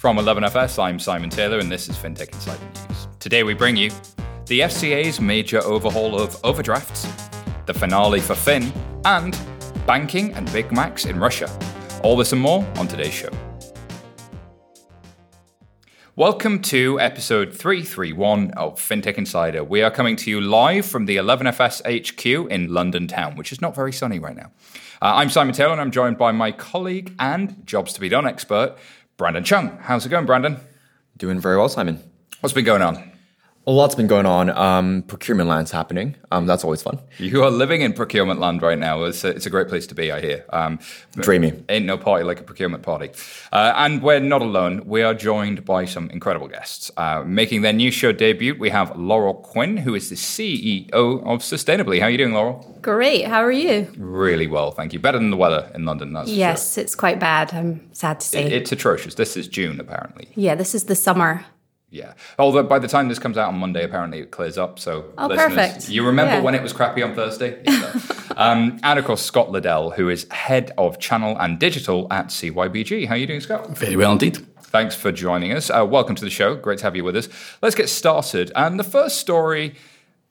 From 11FS, I'm Simon Taylor, and this is FinTech Insider News. Today we bring you the FCA's major overhaul of overdrafts, the finale for Fin, and banking and Big Macs in Russia. All this and more on today's show. Welcome to episode 331 of FinTech Insider. We are coming to you live from the 11FS HQ in London town, which is not very sunny right now. Uh, I'm Simon Taylor, and I'm joined by my colleague and jobs to be done expert, Brandon Chung. How's it going, Brandon? Doing very well, Simon. What's been going on? A lot's been going on. Um, procurement land's happening. Um, that's always fun. You are living in procurement land right now. It's a, it's a great place to be, I hear. Um, Dreamy. Ain't no party like a procurement party. Uh, and we're not alone. We are joined by some incredible guests. Uh, making their new show debut, we have Loral Quinn, who is the CEO of Sustainably. How are you doing, Loral? Great. How are you? Really well, thank you. Better than the weather in London, that's Yes, it's quite bad. I'm sad to say. It, it's atrocious. This is June, apparently. yeah, this is the summer. Yeah. Although by the time this comes out on Monday, apparently it clears up. So, Oh, listeners, perfect. You remember Yeah. when it was crappy on Thursday? Yeah, um, and of course, Scott Liddell, who is head of channel and digital at CYBG. How are you doing, Scott? Very well indeed. Thanks for joining us. Uh, welcome to the show. Great to have you with us. Let's get started. And the first story.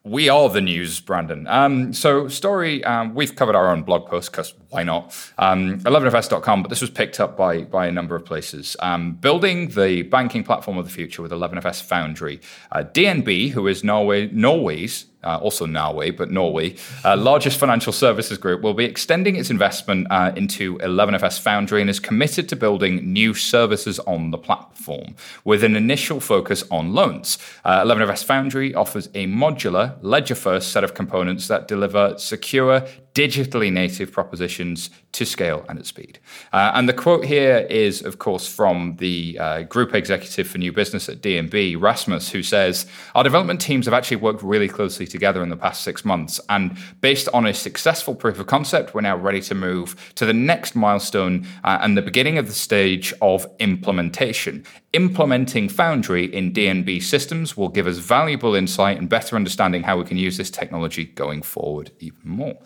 We are the news, Brandon. Um, so, story, um, we've covered our own blog post because why not? Um, 11fs.com, but this was picked up by, by a number of places. Um, building the banking platform of the future with 11fs Foundry. Uh, DNB, who is Norway, Norway's uh, also Norway, but Norway, uh, largest financial services group, will be extending its investment uh, into 11FS Foundry and is committed to building new services on the platform with an initial focus on loans. Uh, 11FS Foundry offers a modular, ledger first set of components that deliver secure, digitally native propositions to scale and at speed. Uh, and the quote here is, of course, from the uh, group executive for new business at DNB, Rasmus, who says, Our development teams have actually worked really closely together in the past six months. And based on a successful proof of concept, we're now ready to move to the next milestone uh, and the beginning of the stage of implementation. Implementing Foundry in DNB systems will give us valuable insight and better understanding how we can use this technology going forward even more.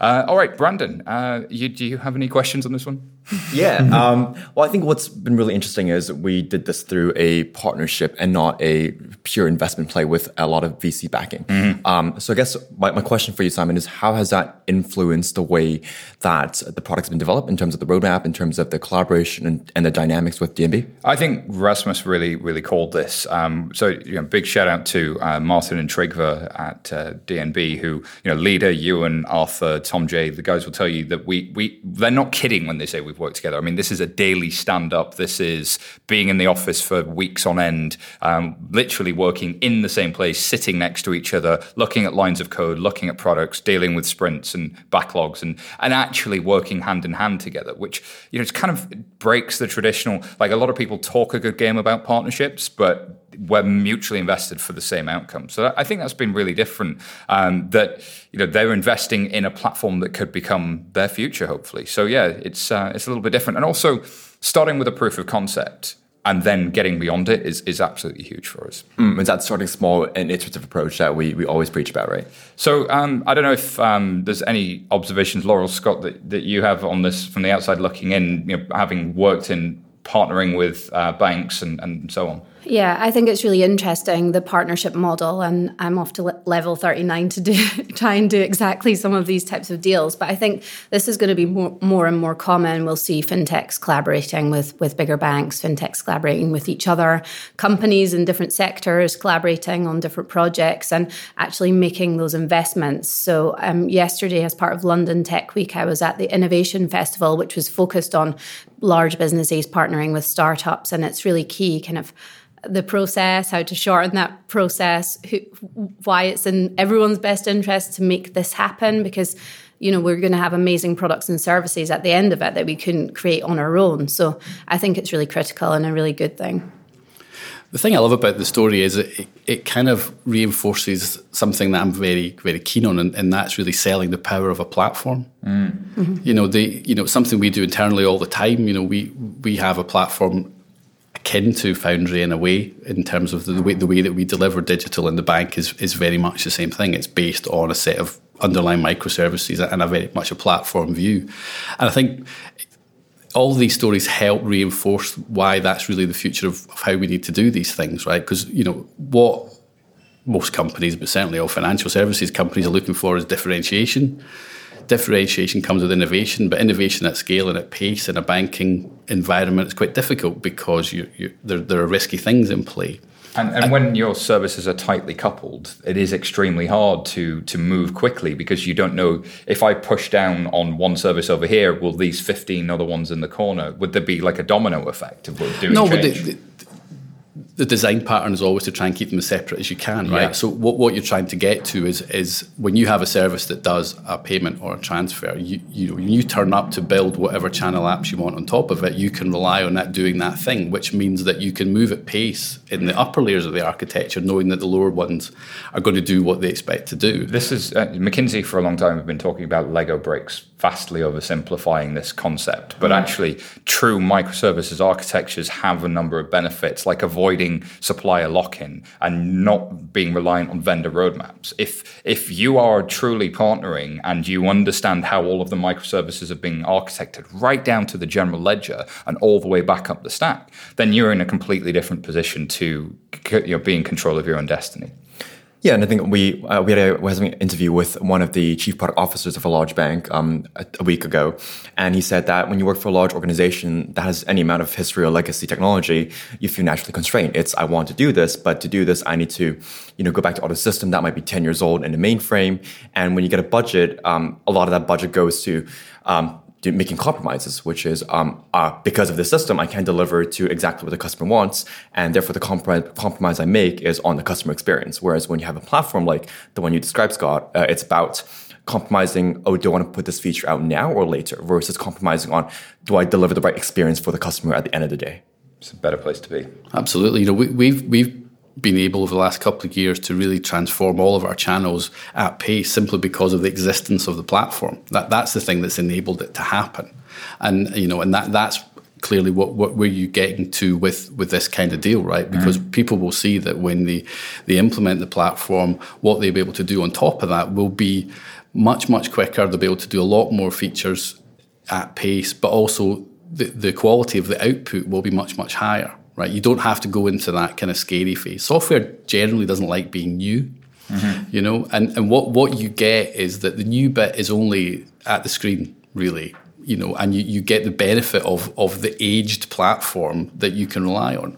Uh, all right, Brandon, uh, you, do you have any questions on this one? Yeah. Um, well, I think what's been really interesting is we did this through a partnership and not a pure investment play with a lot of VC backing. Um, so I guess my, my question for you, Simon, is how has that influenced the way that the product's been developed in terms of the roadmap, in terms of the collaboration and, and the dynamics with DNB? I think Rasmus really, really called this. Um, so, you know, big shout out to uh, Martin and Trygve at uh, DNB, who, you know, leader, Ewan, Arthur, Tom J. The guys will tell you that we, we, they're not kidding when they say we've worked together. I mean, this is a daily stand up. This is being in the office for weeks on end, um, literally working in the same place, sitting next to each other, looking at lines of code, looking at products, dealing with sprints and backlogs, and and actually working hand in hand together. Which you know, it's kind of breaks the traditional. Like a lot of people talk a good game about partnerships, but we're mutually invested for the same outcome. So I think that's been really different. Um, that you know they're investing in a platform that could become their future, hopefully. So yeah, it's uh, it's a little bit different, and also starting with a proof of concept and then getting beyond it is is absolutely huge for us. Mm, is that starting small and iterative approach that we, we always preach about, right? So um, I don't know if um, there's any observations, Loral Scott, that, that you have on this from the outside looking in, you know, having worked in partnering with uh, banks and, and so on. Yeah, I think it's really interesting the partnership model, and I'm off to level 39 to do try and do exactly some of these types of deals. But I think this is going to be more, more and more common. We'll see fintechs collaborating with with bigger banks, fintechs collaborating with each other, companies in different sectors collaborating on different projects, and actually making those investments. So um, yesterday, as part of London Tech Week, I was at the Innovation Festival, which was focused on large businesses partnering with startups, and it's really key, kind of the process, how to shorten that process, who, why it's in everyone's best interest to make this happen because you know we're going to have amazing products and services at the end of it that we couldn't create on our own. So I think it's really critical and a really good thing. The thing I love about the story is it, it kind of reinforces something that I'm very, very keen on, and, and that's really selling the power of a platform. Mm. You know, the you know something we do internally all the time. You know, we we have a platform akin to Foundry in a way, in terms of the, way the way that we deliver digital in the bank is is very much the same thing. It's based on a set of underlying microservices and a very much a platform view. And I think all these stories help reinforce why that's really the future of, of how we need to do these things, right? Because you know what most companies, but certainly all financial services companies, are looking for is differentiation. Differentiation comes with innovation, but innovation at scale and at pace in a banking environment is quite difficult because you, you, there, there are risky things in play. And, and, when your services are tightly coupled, it is extremely hard to to move quickly because you don't know if I push down on one service over here, will these fifteen other ones in the corner? Would there be like a domino effect of doing no, change? but the, the, the design pattern is always to try and keep them as separate as you can, right? Yeah. So what, what you're trying to get to is is when you have a service that does a payment or a transfer, you you know, when you turn up to build whatever channel apps you want on top of it, you can rely on that doing that thing, which means that you can move at pace in the upper layers of the architecture, knowing that the lower ones are going to do what they expect to do. This is uh, McKinsey for a long time have been talking about Lego bricks vastly oversimplifying this concept. But mm. actually, true microservices architectures have a number of benefits, like avoiding supplier lock-in and not being reliant on vendor roadmaps. If if you are truly partnering and you understand how all of the microservices are being architected, right down to the general ledger and all the way back up the stack, then you're in a completely different position to you know, be in control of your own destiny. Yeah, and I think we uh, we had a, was having an interview with one of the chief product officers of a large bank um, a, a, week ago, and he said that when you work for a large organization that has any amount of history or legacy technology, you feel naturally constrained. It's I want to do this, but to do this, I need to, you know, go back to auto system that might be ten years old in the mainframe, and when you get a budget, um, a lot of that budget goes to um, making compromises, which is um, uh, because of the system, I can't deliver to exactly what the customer wants, and therefore the comprom- compromise I make is on the customer experience. Whereas when you have a platform like the one you described, Scott, uh, it's about compromising. Oh, do I want to put this feature out now or later? Versus compromising on, do I deliver the right experience for the customer at the end of the day? It's a better place to be. Absolutely. You know, we, we've we've been able over the last couple of years to really transform all of our channels at pace simply because of the existence of the platform. That that's the thing that's enabled it to happen, and you know, and that that's clearly what what were you getting to with with this kind of deal, right? Because mm. people will see that when they they implement the platform, what they'll be able to do on top of that will be much much quicker. They'll be able to do a lot more features at pace, but also the, the quality of the output will be much much higher right? You don't have to go into that kind of scary phase. Software generally doesn't like being new, mm-hmm. you know, and, and what, what you get is that the new bit is only at the screen, really, you know, and you, you get the benefit of, of the aged platform that you can rely on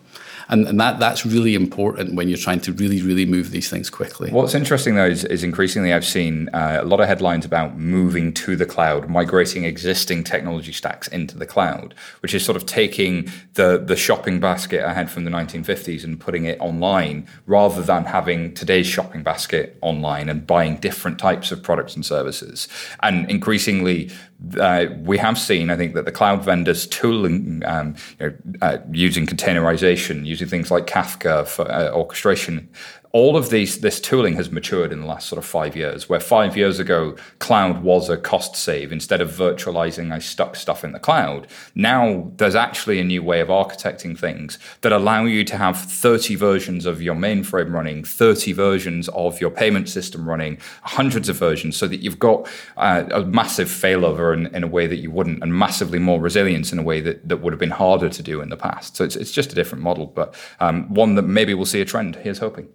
and, and that that's really important when you're trying to really really move these things quickly. What's interesting though is, is increasingly I've seen uh, a lot of headlines about moving to the cloud, migrating existing technology stacks into the cloud, which is sort of taking the the shopping basket I had from the 1950s and putting it online, rather than having today's shopping basket online and buying different types of products and services. And increasingly, uh, we have seen, I think, that the cloud vendors tooling um, you know, uh, using containerization, using things like Kafka for uh, orchestration, all of these this tooling has matured in the last sort of five years where five years ago cloud was a cost save. Instead of virtualizing i stuck stuff in the cloud. Now there's actually a new way of architecting things that allow you to have 30 versions of your mainframe running 30 versions of your payment system running hundreds of versions so that you've got uh, a massive failover in, in, a way that you wouldn't and massively more resilience in a way that, that would have been harder to do in the past. So it's, it's just a different model but um, one that maybe we'll see a trend. Here's hoping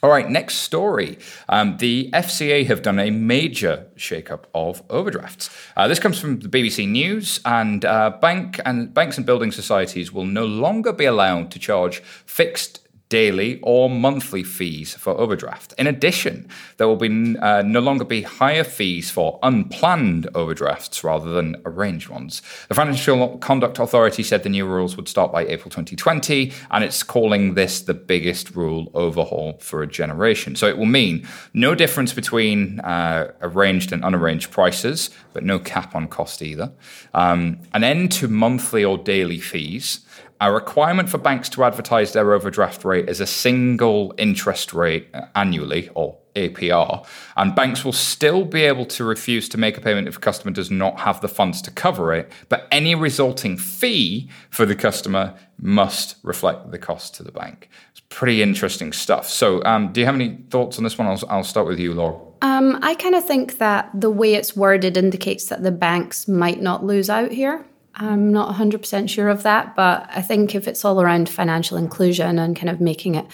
all right, next story. Um, the FCA have done a major shakeup of overdrafts. Uh, this comes from the BBC News, and uh, bank and banks and building societies will no longer be allowed to charge fixed daily or monthly fees for overdraft. In addition, there will be uh, no longer be higher fees for unplanned overdrafts rather than arranged ones. The Financial Conduct Authority said the new rules would start by April 2020, and it's calling this the biggest rule overhaul for a generation. So it will mean no difference between uh, arranged and unarranged prices, but no cap on cost either. Um, an end to monthly or daily fees a requirement for banks to advertise their overdraft rate as a single interest rate annually, or APR, and banks will still be able to refuse to make a payment if a customer does not have the funds to cover it, but any resulting fee for the customer must reflect the cost to the bank. It's pretty interesting stuff. So, um, do you have any thoughts on this one? I'll, I'll start with you, Laura. Um, I kind of think that the way it's worded indicates that the banks might not lose out here. I'm not 100% sure of that, but I think if it's all around financial inclusion and kind of making it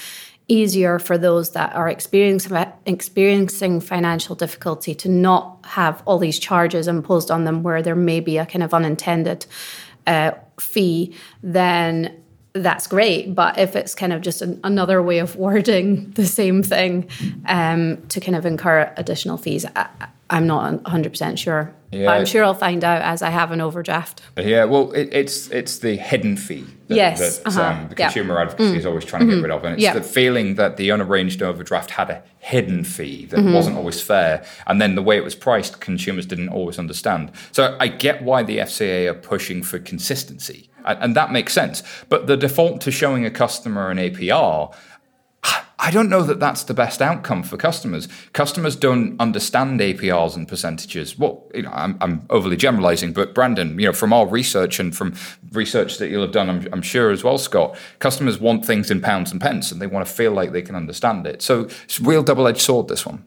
easier for those that are experiencing experiencing financial difficulty to not have all these charges imposed on them where there may be a kind of unintended uh, fee, then that's great. But if it's kind of just an, another way of wording the same thing um, to kind of incur additional fees, I, I'm not 100% sure. Yeah. I'm sure I'll find out as I have an overdraft. Yeah, well, it, it's it's the hidden fee that, yes. that uh-huh. um, the consumer advocacy mm. is always trying to mm-hmm. get rid of. And it's yeah. the feeling that the unarranged overdraft had a hidden fee that mm-hmm. wasn't always fair. And then the way it was priced, consumers didn't always understand. So I get why the FCA are pushing for consistency. And, and that makes sense. But the default to showing a customer an APR I don't know that that's the best outcome for customers. Customers don't understand APRs and percentages. Well, you know, I'm, I'm, overly generalizing, but Brandon, you know, from our research and from research that you'll have done, I'm, I'm, sure as well, Scott, customers want things in pounds and pence, and they want to feel like they can understand it. So it's a real double-edged sword. This one.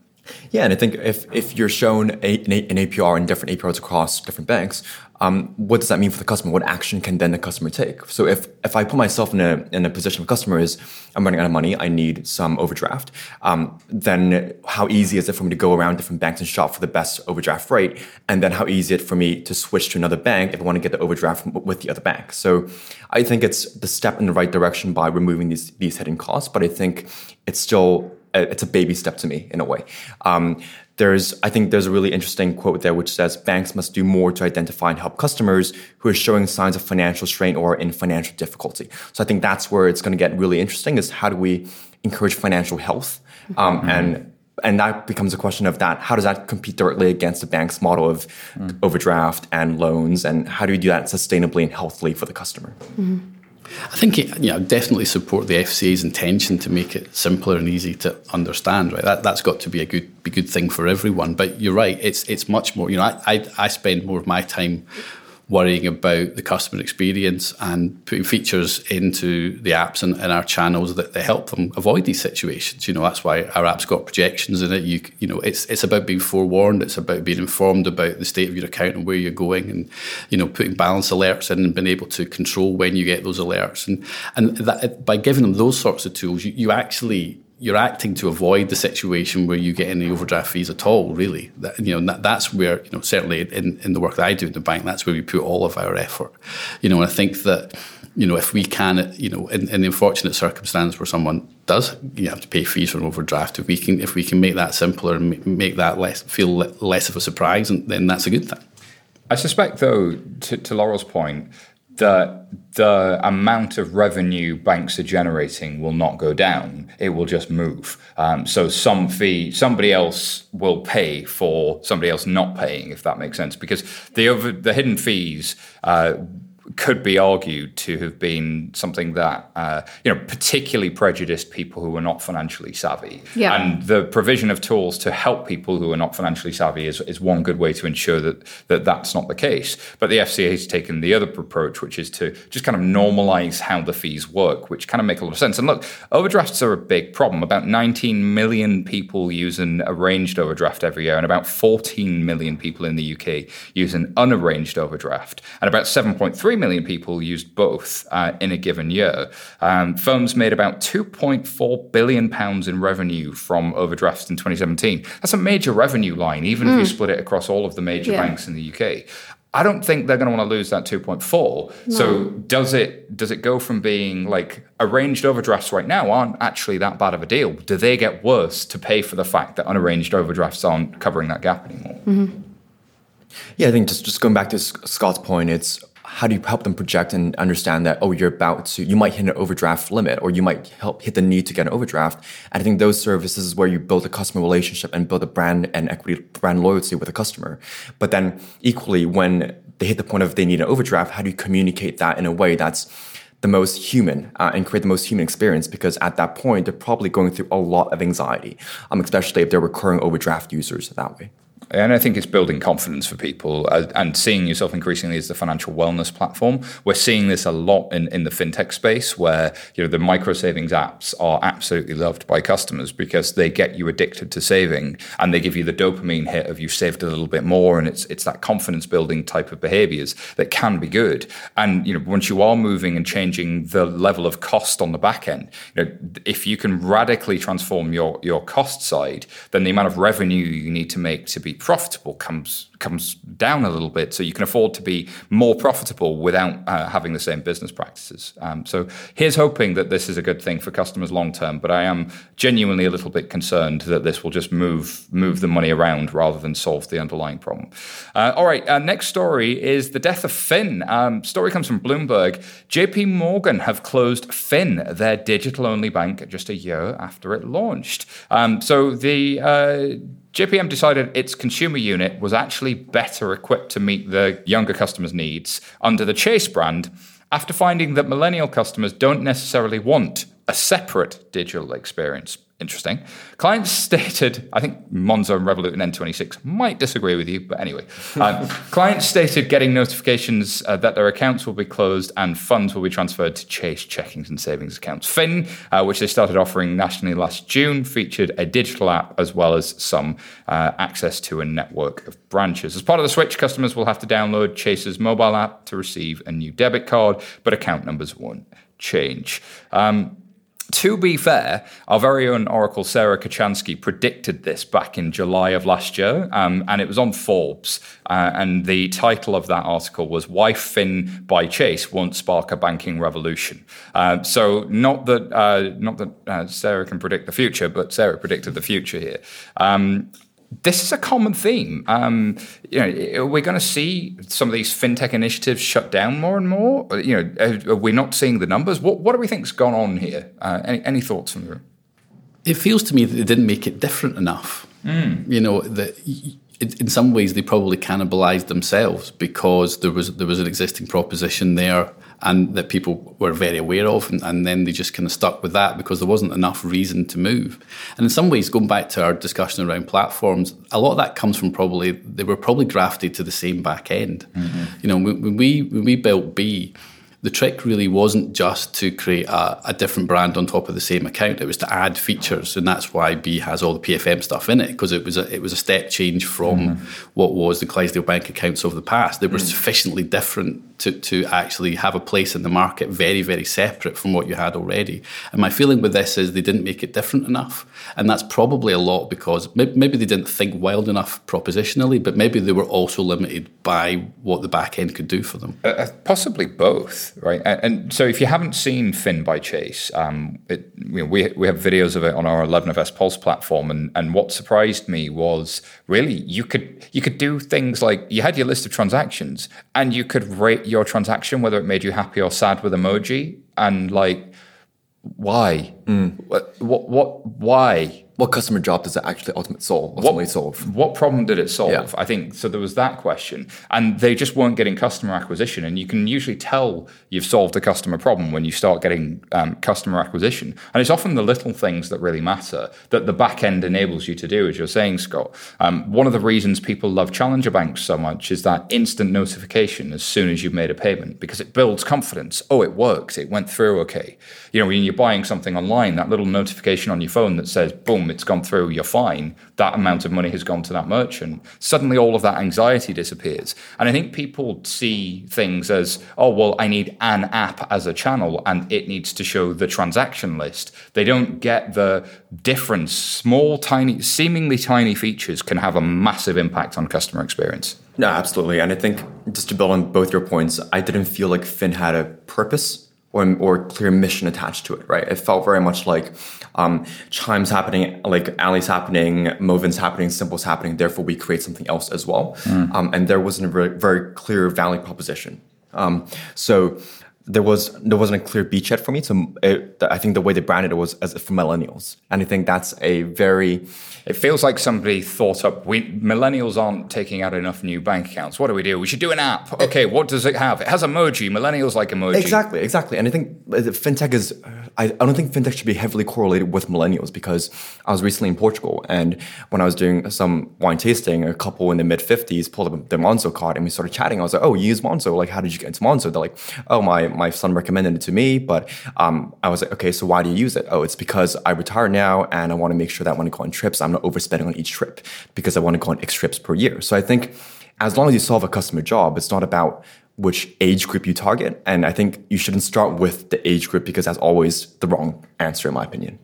Yeah, and I think if, if you're shown a, an, APR and different APRs across different banks, um, what does that mean for the customer? What action can then the customer take? So if if I put myself in a in a position of customer is I'm running out of money, I need some overdraft. Um, then how easy is it for me to go around different banks and shop for the best overdraft rate? And then how easy is it for me to switch to another bank if I want to get the overdraft from, with the other bank? So I think it's the step in the right direction by removing these these hidden costs, but I think it's still it's a baby step to me in a way. Um, there's, I think there's a really interesting quote there which says banks must do more to identify and help customers who are showing signs of financial strain or in financial difficulty. So I think that's where it's going to get really interesting is how do we encourage financial health um, mm-hmm. and and that becomes a question of that how does that compete directly against the bank's model of mm. overdraft and loans and how do we do that sustainably and healthily for the customer mm-hmm. I think it, you know definitely support the FCA's intention to make it simpler and easy to understand. Right, that that's got to be a good be good thing for everyone. But you're right, it's it's much more. You know, I I, I spend more of my time worrying about the customer experience and putting features into the apps and, and our channels that, that, help them avoid these situations. You know, that's why our app's got projections in it. You you know, it's it's about being forewarned. It's about being informed about the state of your account and where you're going, and you know, putting balance alerts in and being able to control when you get those alerts. And and that, by giving them those sorts of tools, you, you actually you're acting to avoid the situation where you get any overdraft fees at all. Really, that, you know that, that's where you know certainly in, in the work that I do in the bank, that's where we put all of our effort. You know, and I think that you know if we can, you know, in, in the unfortunate circumstance where someone does you have to pay fees for an overdraft, if we can if we can make that simpler and make that less feel less of a surprise, then that's a good thing. I suspect, though, to, to Loral's point, the the amount of revenue banks are generating will not go down; it will just move. Um, so some fee, somebody else will pay for somebody else not paying, if that makes sense. Because the over the hidden fees. Uh, could be argued to have been something that uh, you know particularly prejudiced people who are not financially savvy. Yeah. And the provision of tools to help people who are not financially savvy is, is one good way to ensure that, that that's not the case. But the FCA has taken the other approach, which is to just kind of normalize how the fees work, which kind of make a lot of sense. And look, overdrafts are a big problem. About 19 million people use an arranged overdraft every year, and about 14 million people in the UK use an unarranged overdraft, and about 7.3 million people used both uh, in a given year. Um, firms made about 2.4 billion pounds in revenue from overdrafts in 2017. That's a major revenue line, even mm. if you hmm. split it across all of the major yeah. banks in the UK. I don't think they're going to want to lose that 2.4. No. So does it does it go from being like arranged overdrafts right now aren't actually that bad of a deal? Do they get worse to pay for the fact that unarranged overdrafts aren't covering that gap anymore? Mm-hmm. Yeah, I think just just going back to Scott's point, it's how do you help them project and understand that oh you're about to you might hit an overdraft limit or you might help hit the need to get an overdraft? And i think those services is where you build a customer relationship and build a brand and equity brand loyalty with a customer. But then equally when they hit the point of they need an overdraft how do you communicate that in a way that's the most human uh, and create the most human experience? Because at that point they're probably going through a lot of anxiety um, especially if they're recurring overdraft users that way And I think it's building confidence for people uh, and seeing yourself increasingly as the financial wellness platform. We're seeing this a lot in, in the fintech space where you know the micro savings apps are absolutely loved by customers because they get you addicted to saving and they give you the dopamine hit of you've saved a little bit more and it's it's that confidence building type of behaviors that can be good. And you know once you are moving and changing the level of cost on the back end, you know if you can radically transform your your cost side, then the amount of revenue you need to make to be profitable comes comes down a little bit, so you can afford to be more profitable without uh, having the same business practices. Um, so here's hoping that this is a good thing for customers long term. But I am genuinely a little bit concerned that this will just move move the money around rather than solve the underlying problem. Uh, all right, uh, next story is the death of Finn. Um, story comes from Bloomberg. J.P. Morgan have closed Finn, their digital only bank, just a year after it launched. Um, so the uh, JPM decided its consumer unit was actually better equipped to meet the younger customers' needs under the Chase brand after finding that millennial customers don't necessarily want a separate digital experience interesting. Clients stated, I think Monzo and Revolut and N26 might disagree with you, but anyway. Um, clients stated getting notifications uh, that their accounts will be closed and funds will be transferred to Chase checkings and savings accounts. Finn, uh, which they started offering nationally last June, featured a digital app as well as some uh, access to a network of branches. As part of the switch, customers will have to download Chase's mobile app to receive a new debit card, but account numbers won't change. Um, to be fair, our very own Oracle Sarah Kocianski predicted this back in July of last year, um, and it was on Forbes. Uh, and the title of that article was "Why Finn by Chase Won't Spark a Banking Revolution." Uh, so, not that uh, not that uh, Sarah can predict the future, but Sarah predicted the future here. Um, this is a common theme. Um, you know, we're going to see some of these fintech initiatives shut down more and more. You know, are we not seeing the numbers? What What do we think's gone on here? Uh, any, any thoughts from the room? It feels to me that they didn't make it different enough. Mm. You know that in some ways they probably cannibalized themselves because there was there was an existing proposition there and that people were very aware of, and, and, then they just kind of stuck with that because there wasn't enough reason to move. And in some ways, going back to our discussion around platforms, a lot of that comes from probably they were probably grafted to the same back end. Mm-hmm. You know, when we when we built B the trick really wasn't just to create a, a, different brand on top of the same account. It was to add features, and that's why B has all the PFM stuff in it because it was a it was a step change from mm-hmm. what was the Clydesdale bank accounts of the past. They were mm-hmm. sufficiently different to to actually have a place in the market, very very separate from what you had already. And my feeling with this is they didn't make it different enough, and that's probably a lot because maybe they didn't think wild enough propositionally, but maybe they were also limited by what the back end could do for them. Uh, uh possibly both right? And, and, so if you haven't seen Finn by Chase, um, it, you know, we we have videos of it on our 11FS Pulse platform, and and what surprised me was really you could you could do things like you had your list of transactions, and you could rate your transaction whether it made you happy or sad with emoji, and like why, mm. what, what what why what customer job does it actually ultimately solve? Ultimately what, solve? What problem did it solve? Yeah. I think so. There was that question, and they just weren't getting customer acquisition. And you can usually tell you've solved a customer problem when you start getting um, customer acquisition. And it's often the little things that really matter that the back end enables you to do, as you're saying, Scott. Um, one of the reasons people love challenger banks so much is that instant notification as soon as you've made a payment because it builds confidence. Oh, it worked. It went through okay. You know, when you're buying something online, that little notification on your phone that says, "Boom." It's gone through, you're fine. That amount of money has gone to that merchant. Suddenly, all of that anxiety disappears. And I think people see things as, oh, well, I need an app as a channel and it needs to show the transaction list. They don't get the difference. Small, tiny, seemingly tiny features can have a massive impact on customer experience. No, absolutely. And I think just to build on both your points, I didn't feel like Finn had a purpose or, or clear mission attached to it, right? It felt very much like um, Chime's happening, like alleys happening, Moven's happening, Simple's happening. Therefore, we create something else as well. Mm. Um, and there wasn't a very, very clear value proposition. Um, so there was there wasn't a clear beachhead for me. So it, eh, I think the way they branded it was as for millennials, and I think that's a very. It feels like somebody thought up. We millennials aren't taking out enough new bank accounts. What do we do? We should do an app. Eh. Okay, what does it have? It has emoji. Millennials like emoji. Exactly, exactly. And I think eh, fintech is I, I don't think fintech should be heavily correlated with millennials because I was recently in Portugal and when I was doing some wine tasting, a couple in the mid 50s pulled up the Monzo card and we started chatting. I was like, oh, you use Monzo? Like, how did you get into Monzo? They're like, oh, my, my son recommended it to me. But um, I was like, okay, so why do you use it? Oh, it's because I retire now and I want to make sure that when I go on trips, I'm not overspending on each trip because I want to go on X trips per year. So I think as long as you solve a customer job, it's not about which age group you target. And I think you shouldn't start with the age group because that's always the wrong answer, in my opinion.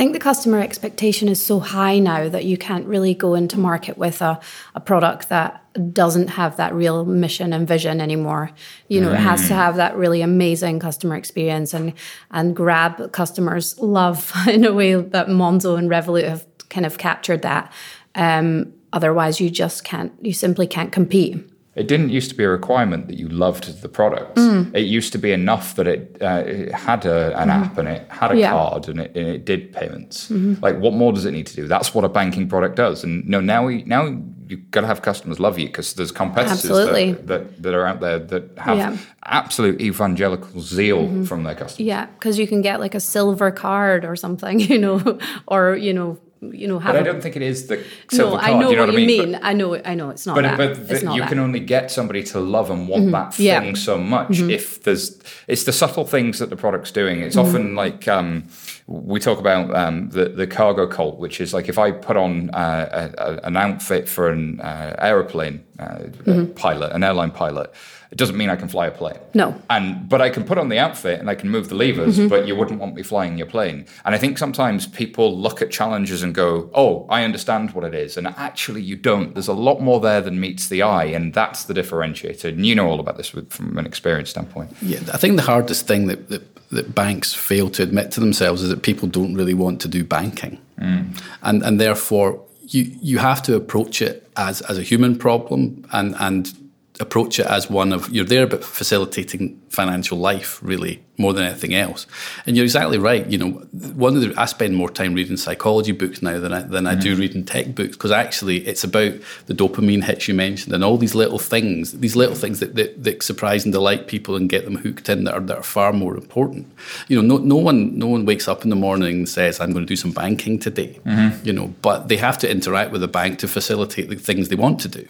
I think the customer expectation is so high now that you can't really go into market with a, a product that doesn't have that real mission and vision anymore. You know, mm. it has to mm. have that really amazing customer experience and and grab customers' love in a way that Monzo and Revolut have kind of captured that. Um, otherwise, you just can't. You simply can't compete. It didn't used to be a requirement that you loved the product. Mm. It used to be enough that it, uh, it had a, an mm-hmm. app and it had a yeah. card and it, and it did payments. Mm-hmm. Like, what more does it need to do? That's what a banking product does. And no, now we now you've got to have customers love you because there's competitors that, that, that, are out there that have yeah. absolute evangelical zeal mm-hmm. from their customers. Yeah, because you can get like a silver card or something, you know, or you know you know have. But I don't think it is the silver no, card. I know, you know what, what, you mean. But, I know, I know, it's not. But that. but the, you that. can only get somebody to love and want mm-hmm. that thing yeah. so much mm-hmm. if there's it's the subtle things that the product's doing. It's mm-hmm. often like um, we talk about um, the the cargo cult, which is like if I put on uh, a, a, an outfit for an uh, aeroplane uh, mm-hmm. pilot, an airline pilot it doesn't mean I can fly a plane. No. And but I can put on the outfit and I can move the levers, mm-hmm. but you wouldn't want me flying your plane. And I think sometimes people look at challenges and go, "Oh, I understand what it is," and actually you don't. There's a lot more there than meets the eye, and that's the differentiator. And you know all about this from an experience standpoint. Yeah, I think the hardest thing that, that, that banks fail to admit to themselves is that people don't really want to do banking, mm. and and therefore you you have to approach it as as a human problem and and approach it as one of you're there but facilitating financial life really more than anything else. And you're exactly right. You know one of the I spend more time reading psychology books now than I, than I do mm-hmm. reading tech books because actually it's about the dopamine hits you mentioned and all these little things these little things that, that, that surprise and delight people and get them hooked in that are, that are far more important. You know no, no one no one wakes up in the morning and says I'm going to do some banking today. Mm-hmm. you know but they have to interact with the bank to facilitate the things they want to do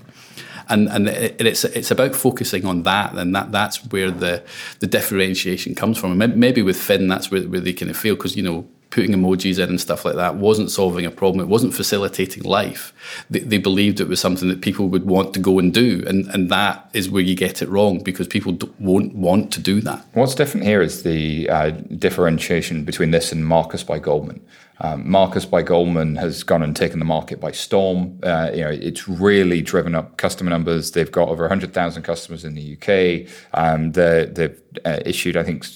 and and it, it's it's about focusing on that, and that that's where the the differentiation comes from. And maybe with Finn, that's where, where they kind of feel because you know putting emojis in and stuff like that wasn't solving a problem. It wasn't facilitating life. They, they, believed it was something that people would want to go and do, and and that is where you get it wrong because people won't want to do that. What's different here is the uh, differentiation between this and Marcus by Goldman. Um, Marcus by Goldman has gone and taken the market by storm. Uh, you know, it's really driven up customer numbers. They've got over 100,000 customers in the UK. Um, they've uh, issued, I think,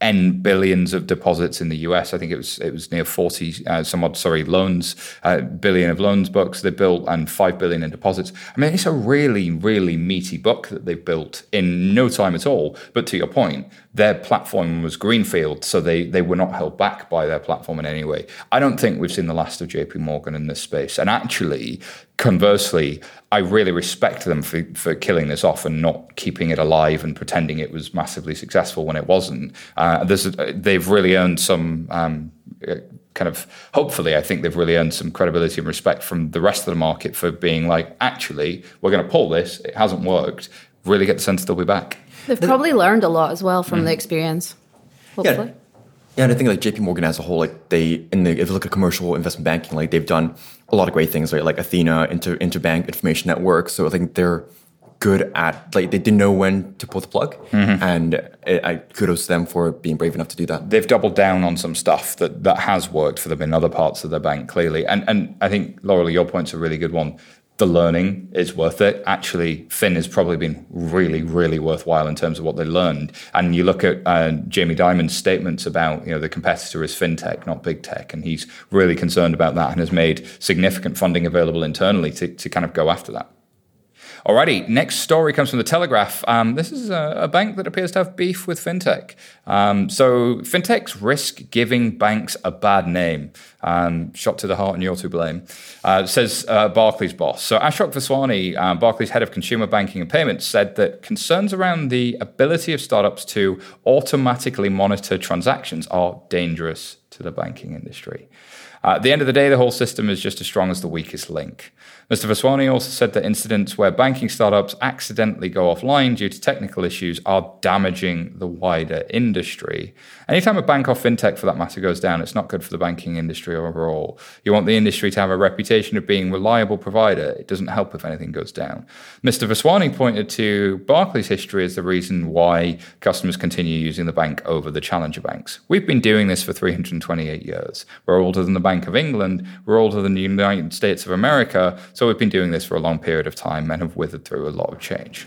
n billions of deposits in the US. I think it was it was near forty uh, some odd sorry loans uh, billion of loans books they built and five billion in deposits. I mean it's a really really meaty book that they've built in no time at all. But to your point, their platform was greenfield, so they they were not held back by their platform in any way. I don't think we've seen the last of J.P. Morgan in this space, and actually conversely, I really respect them for, for killing this off and not keeping it alive and pretending it was massively successful when it wasn't. Uh, they've really earned some um, uh, kind of, hopefully, I think they've really earned some credibility and respect from the rest of the market for being like, actually, we're going to pull this. It hasn't worked. Really get the sense they'll be back. They've probably learned a lot as well from mm. the experience. Hopefully. Yeah. Yeah, and I think like JP Morgan as a whole, like they in the if you look at commercial investment banking, like they've done a lot of great things, right? Like Athena, inter interbank information network. So I think they're good at like they didn't know when to pull the plug, mm-hmm. and it, I kudos to them for being brave enough to do that. They've doubled down on some stuff that that has worked for them in other parts of their bank, clearly. And and I think Laura, your point's a really good one the learning is worth it. Actually, Finn has probably been really, really worthwhile in terms of what they learned. And you look at uh, Jamie Dimon's statements about, you know, the competitor is fintech, not big tech, and he's really concerned about that and has made significant funding available internally to, to kind of go after that. Alrighty, next story comes from the Telegraph. Um, this is a, a, bank that appears to have beef with fintech. Um, so fintechs risk giving banks a bad name. Um, shot to the heart, and you're to blame, uh, says uh, Barclays boss. So Ashok Vaswani, um, Barclays head of consumer banking and payments, said that concerns around the ability of startups to automatically monitor transactions are dangerous to the banking industry. At the end of the day, the whole system is just as strong as the weakest link. Mr. Vaswani also said that incidents where banking startups accidentally go offline due to technical issues are damaging the wider industry. Anytime a bank or fintech, for that matter, goes down, it's not good for the banking industry overall. You want the industry to have a reputation of being a reliable provider. It doesn't help if anything goes down. Mr. Vaswani pointed to Barclays' history as the reason why customers continue using the bank over the challenger banks. We've been doing this for 328 years. We're older than the Bank of England. We're older than the United States of America. So we've been doing this for a long period of time and have withered through a lot of change.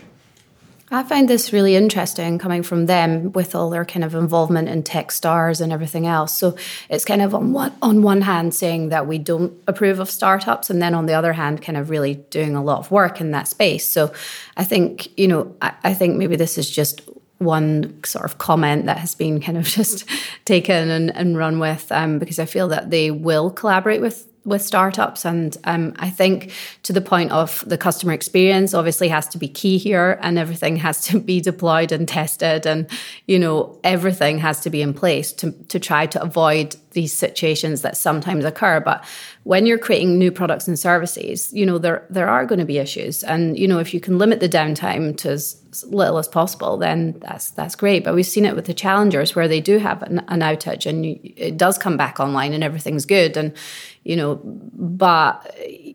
I find this really interesting coming from them with all their kind of involvement in Techstars and everything else. So it's kind of on one on one hand saying that we don't approve of startups, and then on the other hand, kind of really doing a lot of work in that space. So I think you know I, I think maybe this is just one sort of comment that has been kind of just taken and, and run with um, because I feel that they will collaborate with with startups. And um, I think to the point of the customer experience obviously has to be key here and everything has to be deployed and tested and, you know, everything has to be in place to, to try to avoid these situations that sometimes occur. But when you're creating new products and services, you know, there there are going to be issues. And, you know, if you can limit the downtime to as little as possible, then that's that's great. But we've seen it with the challengers where they do have an, an outage and you, it does come back online and everything's good. And, you know, but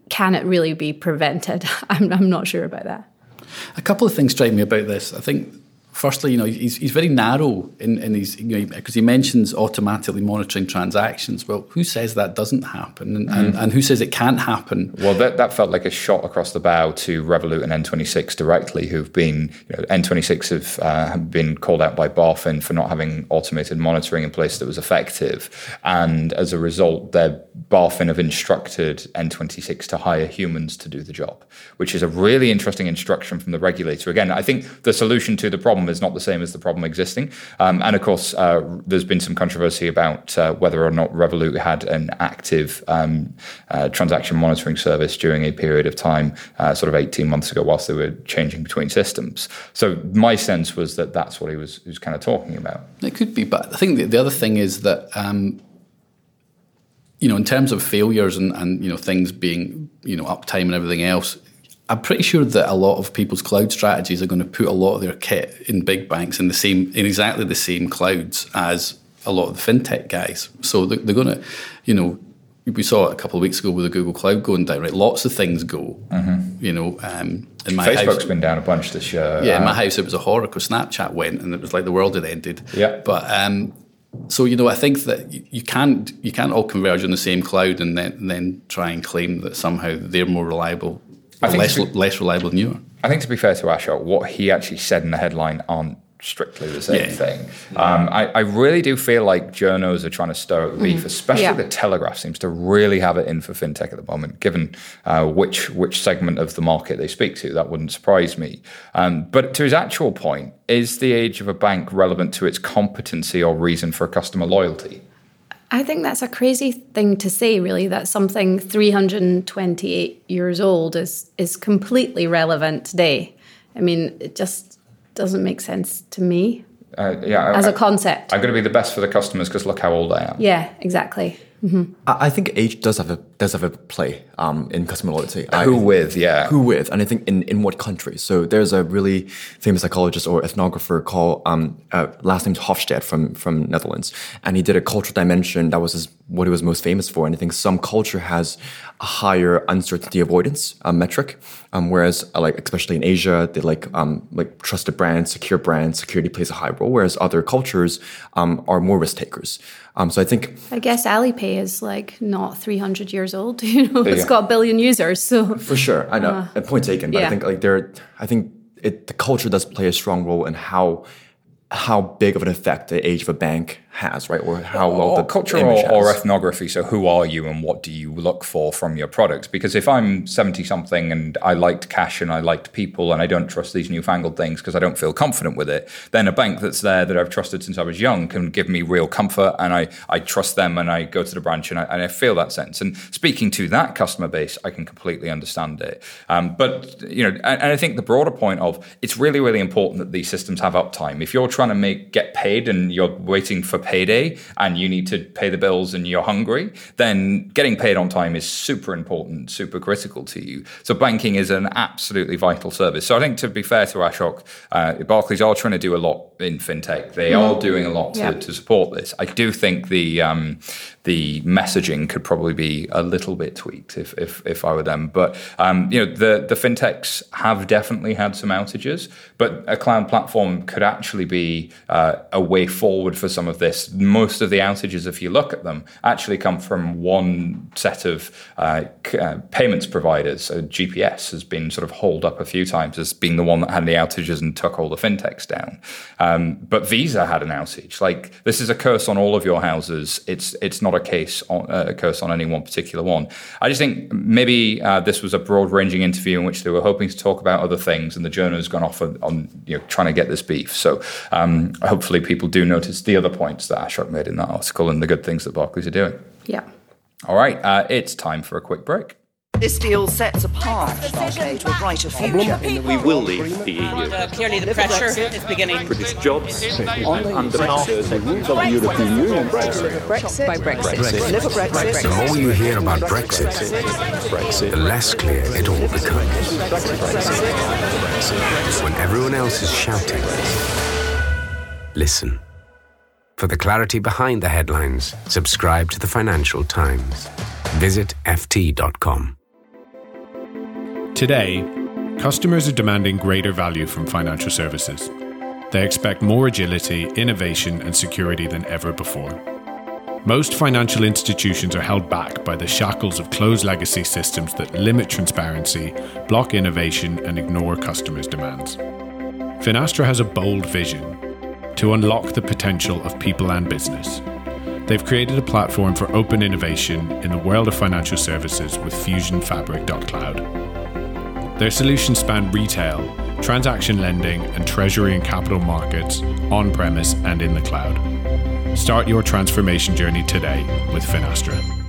can it really be prevented? I'm, I'm not sure about that. A couple of things strike me about this. I think firstly, you know, he's, he's very narrow in, in his, you know, because he mentions automatically monitoring transactions. Well, who says that doesn't happen? And, mm. and, and, who says it can't happen? Well, that, that felt like a shot across the bow to Revolut and N26 directly, who've been, you know, N26 have, uh, been called out by BaFin for not having automated monitoring in place that was effective. And as a result, their BaFin have instructed N26 to hire humans to do the job, which is a really interesting instruction from the regulator. Again, I think the solution to the problem problem is not the same as the problem existing. Um, and of course, uh, there's been some controversy about uh, whether or not Revolut had an active um, uh, transaction monitoring service during a period of time, uh, sort of 18 months ago, whilst they were changing between systems. So my sense was that that's what he was, he was kind of talking about. It could be, but I think the, the other thing is that. Um, you know, in terms of failures and, and you know things being you know uptime and everything else, I'm pretty sure that a lot of people's cloud strategies are going to put a lot of their kit in big banks in the same in exactly the same clouds as a lot of the fintech guys. So they're, they're going to, you know, we saw it a couple of weeks ago with the Google Cloud going down. Right, lots of things go. Mm-hmm. You know, um, in my Facebook's house, been down a bunch this year. Yeah, in my uh, house it was a horror because Snapchat went and it was like the world had ended. Yeah, but um, so you know, I think that you can't you can't all converge on the same cloud and then and then try and claim that somehow they're more reliable I think less, be, less reliable than you are. I think to be fair to Ashok, what he actually said in the headline aren't strictly the same yeah. thing. Um, I, I, really do feel like journos are trying to stir up beef, mm-hmm. especially yeah. the Telegraph seems to really have it in for fintech at the moment, given uh, which which segment of the market they speak to. That wouldn't surprise me. Um, but to his actual point, is the age of a bank relevant to its competency or reason for customer loyalty? I think that's a crazy thing to say, really, that something 328 years old is, is completely relevant today. I mean, it just doesn't make sense to me. Uh, yeah, as I, a concept. I'm going to be the best for the customers because look how old I am. Yeah, exactly. Mm-hmm. I, I think age does have a does have a play um, in customer loyalty. Who I, with, yeah. Who with, and I think in, in what country. So there's a really famous psychologist or ethnographer called um, uh, last name's Hofstede from from Netherlands, and he did a cultural dimension that was his, what he was most famous for. And I think some culture has a higher uncertainty avoidance um, metric, um, whereas uh, like especially in Asia, they like um, like trusted brands, secure brands, security plays a high role. Whereas other cultures um, are more risk takers. Um, so I think I guess Alipay is like not 300 years old. You know, it's got a billion users. So for sure, I know. Uh, point taken. But yeah. I think like there, I think it, the culture does play a strong role in how how big of an effect the age of a bank has, right? Or how well or the culture or, or ethnography. So, who are you and what do you look for from your products? Because if I'm 70 something and I liked cash and I liked people and I don't trust these newfangled things because I don't feel confident with it, then a bank that's there that I've trusted since I was young can give me real comfort and I, I trust them and I go to the branch and I, and I feel that sense. And speaking to that customer base, I can completely understand it. Um, but, you know, and, and I think the broader point of it's really, really important that these systems have uptime. If you're trying to make get paid and you're waiting for payday and you need to pay the bills and you're hungry, then getting paid on time is super important, super critical to you. So banking is an absolutely vital service. So I think to be fair to Ashok, uh, Barclays are trying to do a lot in fintech. They are doing a lot to, Yeah. to support this. I do think the um, the messaging could probably be a little bit tweaked if if, if I were them. But um, you know the the fintechs have definitely had some outages, but a cloud platform could actually be uh, a way forward for some of this. Most of the outages, if you look at them, actually come from one set of uh, uh, payments providers. So GPS has been sort of hauled up a few times as being the one that had the outages and took all the fintechs down. Um, but Visa had an outage. Like this is a curse on all of your houses. It's it's not a case on, uh, a curse on any one particular one. I just think maybe uh, this was a broad ranging interview in which they were hoping to talk about other things, and the journal has gone off on, on you know trying to get this beef. So um, hopefully people do notice the other points that Ashok made in that article and the good things that Barclays are doing. Yeah. All right, uh, it's time for a quick break. This deal sets apart the to a brighter future. We will leave the EU. Uh, clearly, the pressure is beginning. Produce jobs and underserved the European Union. Brexit by Brexit. Live a Brexit. The more you hear about Brexit, the less clear it all becomes. When everyone else is shouting, listen. For the clarity behind the headlines, subscribe to the Financial Times. Visit FT.com. Today, customers are demanding greater value from financial services. They expect more agility, innovation, and security than ever before. Most financial institutions are held back by the shackles of closed legacy systems that limit transparency, block innovation, and ignore customers' demands. Finastra has a bold vision to unlock the potential of people and business. They've created a platform for open innovation in the world of financial services with Fusion FusionFabric.cloud. Their solutions span retail, transaction lending, and treasury and capital markets on premise and in the cloud. Start your transformation journey today with Finastra.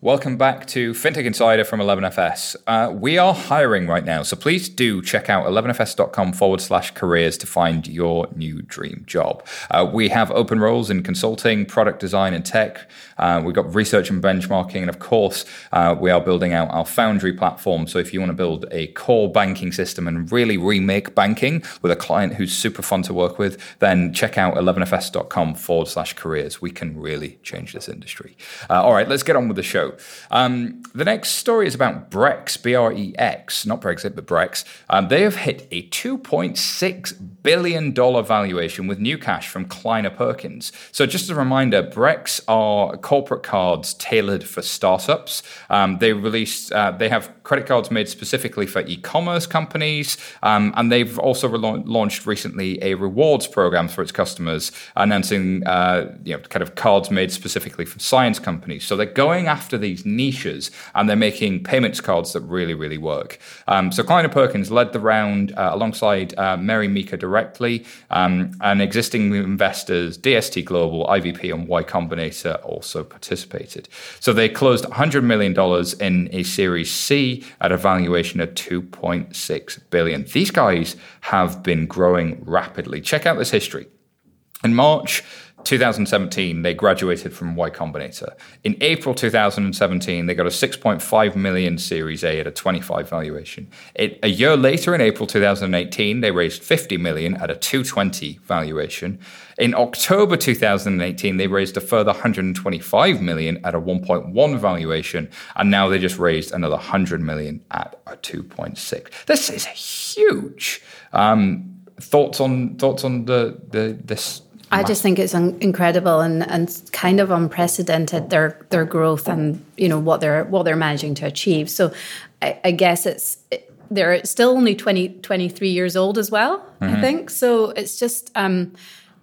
Welcome back to FinTech Insider from 11FS. Uh, we are hiring right now, so please do check out 11fs.com forward slash careers to find your new dream job. Uh, we have open roles in consulting, product design, and tech. Uh, we've got research and benchmarking, and of course, uh, we are building out our Foundry platform. So if you want to build a core banking system and really remake banking with a client who's super fun to work with, then check out 11fs.com forward slash careers. We can really change this industry. Uh, all right, let's get on with the show. Um, the next story is about Brex, B R E X, not Brexit, but Brex. Um, they have hit a $2.6 billion valuation with new cash from Kleiner Perkins. So, just as a reminder, Brex are corporate cards tailored for startups. Um, they released, uh, they have credit cards made specifically for e commerce companies, um, and they've also rela- launched recently a rewards program for its customers, announcing uh, you know, kind of cards made specifically for science companies. So, they're going after these niches and they're making payments cards that really, really work. Um, so Kleiner Perkins led the round uh, alongside uh, Mary Meeker directly, um, and existing investors DST Global, IVP, and Y Combinator also participated. So they closed $100 million in a Series C at a valuation of 2.6 billion. These guys have been growing rapidly. Check out this history. In March 2017, they graduated from Y Combinator. In April 2017, they got a 6.5 million Series A at a 25 valuation. It, a year later, in April 2018, they raised 50 million at a 220 valuation. In October 2018, they raised a further 125 million at a 1.1 valuation, and now they just raised another 100 million at a 2.6. This is huge. Um, thoughts on thoughts on the the this I just think it's un- incredible and, and kind of unprecedented their their growth and you know what they're what they're managing to achieve. So I, I guess it's they're still only 20, 23 years old as well, Mm-hmm. I think. So it's just, um,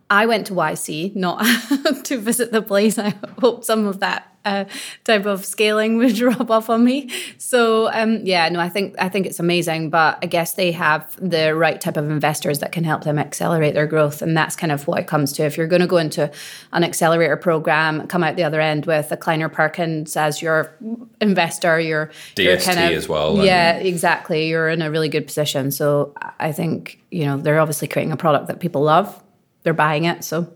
I went to YC, not to visit the place. I hope some of that uh, type of scaling would rub off on me. So um, yeah, no, I think I think it's amazing, but I guess they have the right type of investors that can help them accelerate their growth, and that's kind of what it comes to. If you're going to go into an accelerator program, come out the other end with a Kleiner Perkins as your investor, you're you're DST as well, and- Yeah, exactly. You're in a really good position. So I think you know they're obviously creating a product that people love. They're buying it, so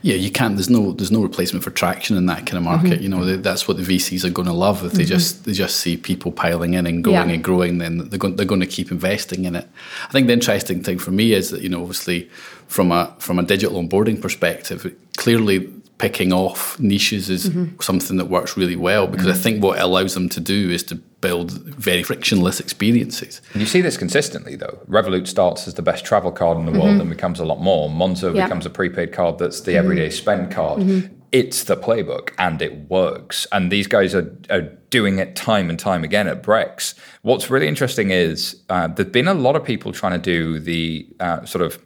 Yeah, you can't. There's no there's no replacement for traction in that kind of market. Mm-hmm. You know, they, that's what the VCs are going to love if they just they just see people piling in and growing Yeah. and growing. Then they're going they're going to keep investing in it. I think the interesting thing for me is that you know obviously from a from a digital onboarding perspective, clearly picking off niches is Mm-hmm. something that works really well because I think what it allows them to do is to build very frictionless experiences. And you see this consistently, though. Revolut starts as the best travel card in the world and becomes a lot more. Monzo Mm-hmm. Yeah. becomes a prepaid card that's the everyday spend card. Mm-hmm. It's the playbook and it works. And these guys are, are doing it time and time again at Brex. What's really interesting is uh, there's been a lot of people trying to do the uh, sort of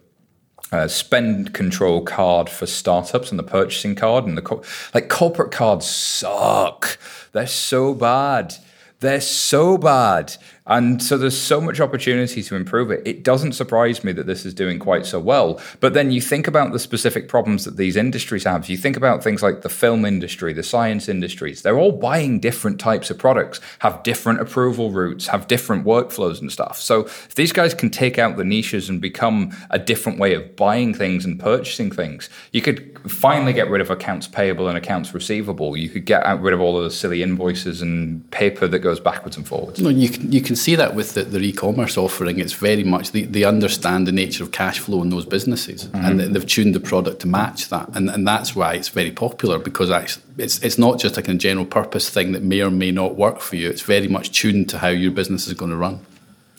uh, spend control card for startups and the purchasing card and the co- like corporate cards suck. They're so bad. They're so bad. And so there's so much opportunity to improve it. It doesn't surprise me that this is doing quite so well. But then you think about the specific problems that these industries have. You think about things like the film industry, the science industries. They're all buying different types of products, have different approval routes, have different workflows and stuff. So if these guys can take out the niches and become a different way of buying things and purchasing things, you could finally get rid of accounts payable and accounts receivable. You could get rid of all of the silly invoices and paper that goes backwards and forwards. No, you can you can see that with the, their e-commerce offering. It's very much they, they understand the nature of cash flow in those businesses, and mm-hmm. they- they've tuned the product to match that, and and that's why it's very popular because actually it's it's not just like a general purpose thing that may or may not work for you. It's very much tuned to how your business is going to run.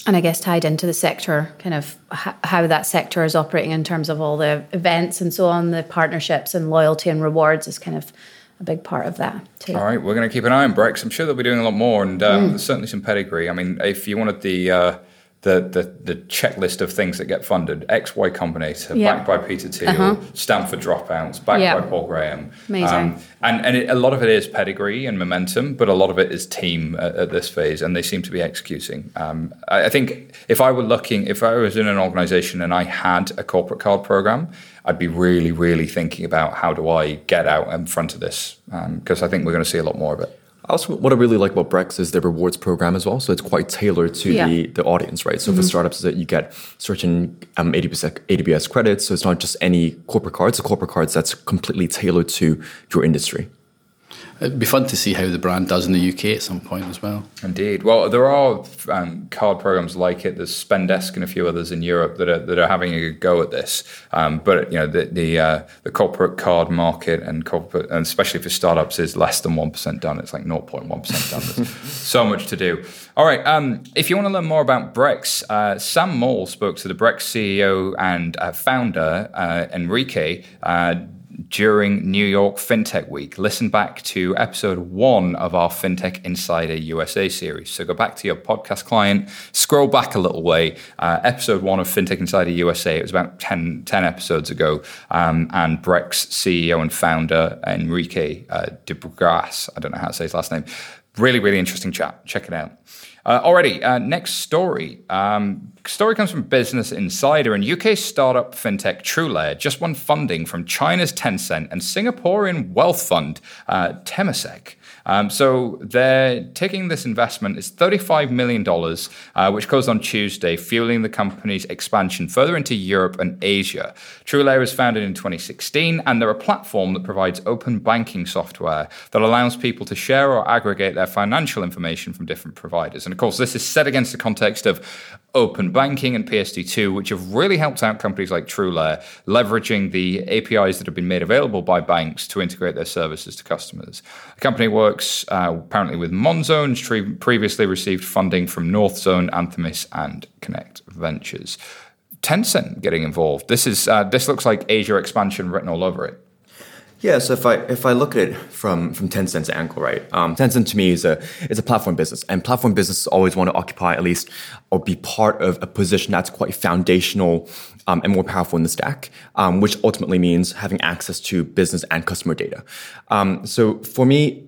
and I guess tied into the sector, kind of how that sector is operating in terms of all the events and so on, the partnerships and loyalty and rewards is kind of a big part of that too. All right, we're going to keep an eye on Brex. I'm sure they'll be doing a lot more, and um, there's certainly some pedigree. I mean, if you wanted the uh, the, the the checklist of things that get funded, X Y Combinator, Yeah. backed by Peter Thiel, Stanford Dropouts, backed Yeah. by Paul Graham. Amazing. and and it, a lot of it is pedigree and momentum, but a lot of it is team at, at this phase, and they seem to be executing. Um, I, I think if I were looking, if I was in an organization and I had a corporate card program, I'd be really, really thinking about how do I get out in front of this, because I think we're going to see a lot more of it. Also, what I really like about Brex is their rewards program as well. So it's quite tailored to Yeah. the, the audience, right? So for startups, that you get certain um, 80% AWS credits. So it's not just any corporate cards. The corporate cards that's completely tailored to your industry. It'd be fun to see how the brand does in the UK at some point as well. Indeed. Well, there are um, card programs like it. There's Spendesk and a few others in Europe that are that are having a go at this. Um, but you know, the the, uh, the corporate card market and corporate, and especially for startups, is less than one percent done. It's like 0.1 percent done. There's so much to do. All right. Um, if you want to learn more about Brex, uh, Sam Maule spoke to the Brex CEO and uh, founder uh, Enrique. During New York FinTech Week. Listen back to episode one of our FinTech Insider USA series. So go back to your podcast client, scroll back a little way. Uh, episode one of FinTech Insider USA, it was about 10, 10 episodes ago. Um, and Brex CEO and founder Enrique uh, de Brugras, I don't know how to say his last name. Really, really interesting chat. Check it out. Uh, alrighty, uh, next story. Um, story comes from Business Insider, and UK startup fintech TrueLayer just won funding from China's Tencent and Singaporean wealth fund uh, Temasek. Um, so they're taking this investment. It's $35 million, uh, which closed on Tuesday, fueling the company's expansion further into Europe and Asia. TrueLayer was founded in 2016, and they're a platform that provides open banking software that allows people to share or aggregate their financial information from different providers. And of course, this is set against the context of open banking and PSD2, which have really helped out companies like TrueLayer, leveraging the APIs that have been made available by banks to integrate their services to customers. The company works uh, apparently with Monzo tre- previously received funding from Northzone, Anthemis, and Connect Ventures. Tencent getting involved. This is uh, this looks like Asia expansion written all over it. Yeah, so if I if I look at it from from Tencent's angle, right? Um, Tencent to me is a is a platform business, and platform businesses always want to occupy at least or be part of a position that's quite foundational um, and more powerful in the stack, um, which ultimately means having access to business and customer data. Um, so for me,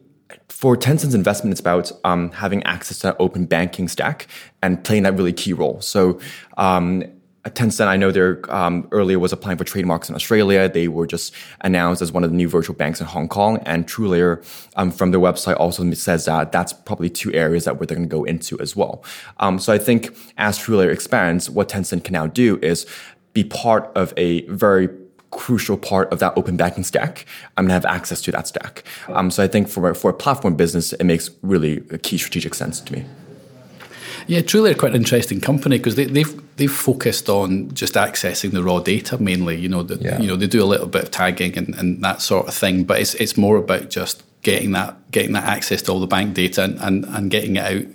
for Tencent's investment, it's about um, having access to that open banking stack and playing that really key role. So um, Tencent, I know they um, earlier was applying for trademarks in Australia. They were just announced as one of the new virtual banks in Hong Kong. And TrueLayer um, from their website also says that that's probably two areas that where they're going to go into as well. Um, so I think as TrueLayer expands, what Tencent can now do is be part of a very crucial part of that open banking stack. I'm gonna have access to that stack. Um, so I think for for a platform business, it makes really a key strategic sense to me. Yeah, TrueLayer quite an interesting company because they, they've they've focused on just accessing the raw data mainly. You know, the, yeah. you know they do a little bit of tagging and, and that sort of thing, but it's it's more about just getting that getting that access to all the bank data and, and, and getting it out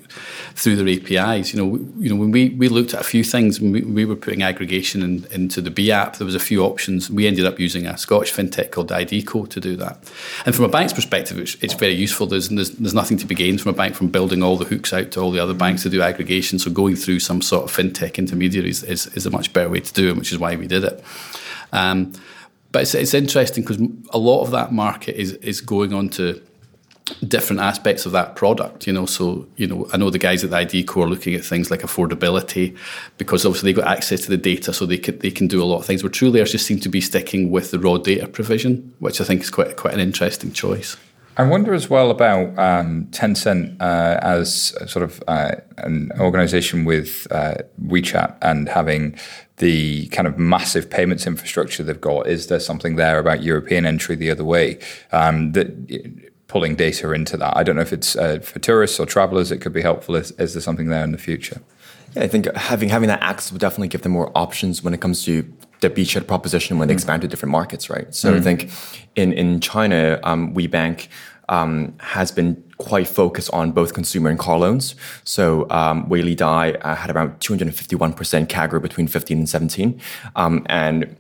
through their APIs. You know, you know when we, we looked at a few things, we, we were putting aggregation in, into the B app. There was a few options. We ended up using a Scottish fintech called ID Co to do that. And from a bank's perspective, it's, it's very useful. There's, there's, there's nothing to be gained from a bank from building all the hooks out to all the other banks to do aggregation. So going through some sort of fintech intermediaries is, is a much better way to do it, which is why we did it. Um, but it's, it's interesting because a lot of that market is is going on to different aspects of that product, you know. So, you know, I know the guys at the ID Co are looking at things like affordability because obviously they've got access to the data, so they can they can do a lot of things. Where TrueLayers just seem to be sticking with the raw data provision, which I think is quite quite an interesting choice. I wonder as well about um, Tencent uh, as sort of uh, an organization with uh, WeChat and having the kind of massive payments infrastructure they've got. Is there something there about European entry the other way um, that pulling data into that. I don't know if it's uh, for tourists or travelers. It could be helpful. Is, is there something there in the future? Yeah, I think having having that access will definitely give them more options when it comes to the beachhead proposition when they mm. expand to different markets, right? So mm. I think in in China, um, WeBank um, has been quite focused on both consumer and car loans. So um, Weilidai uh, had around 251% CAGR between 15 and 17. Um, and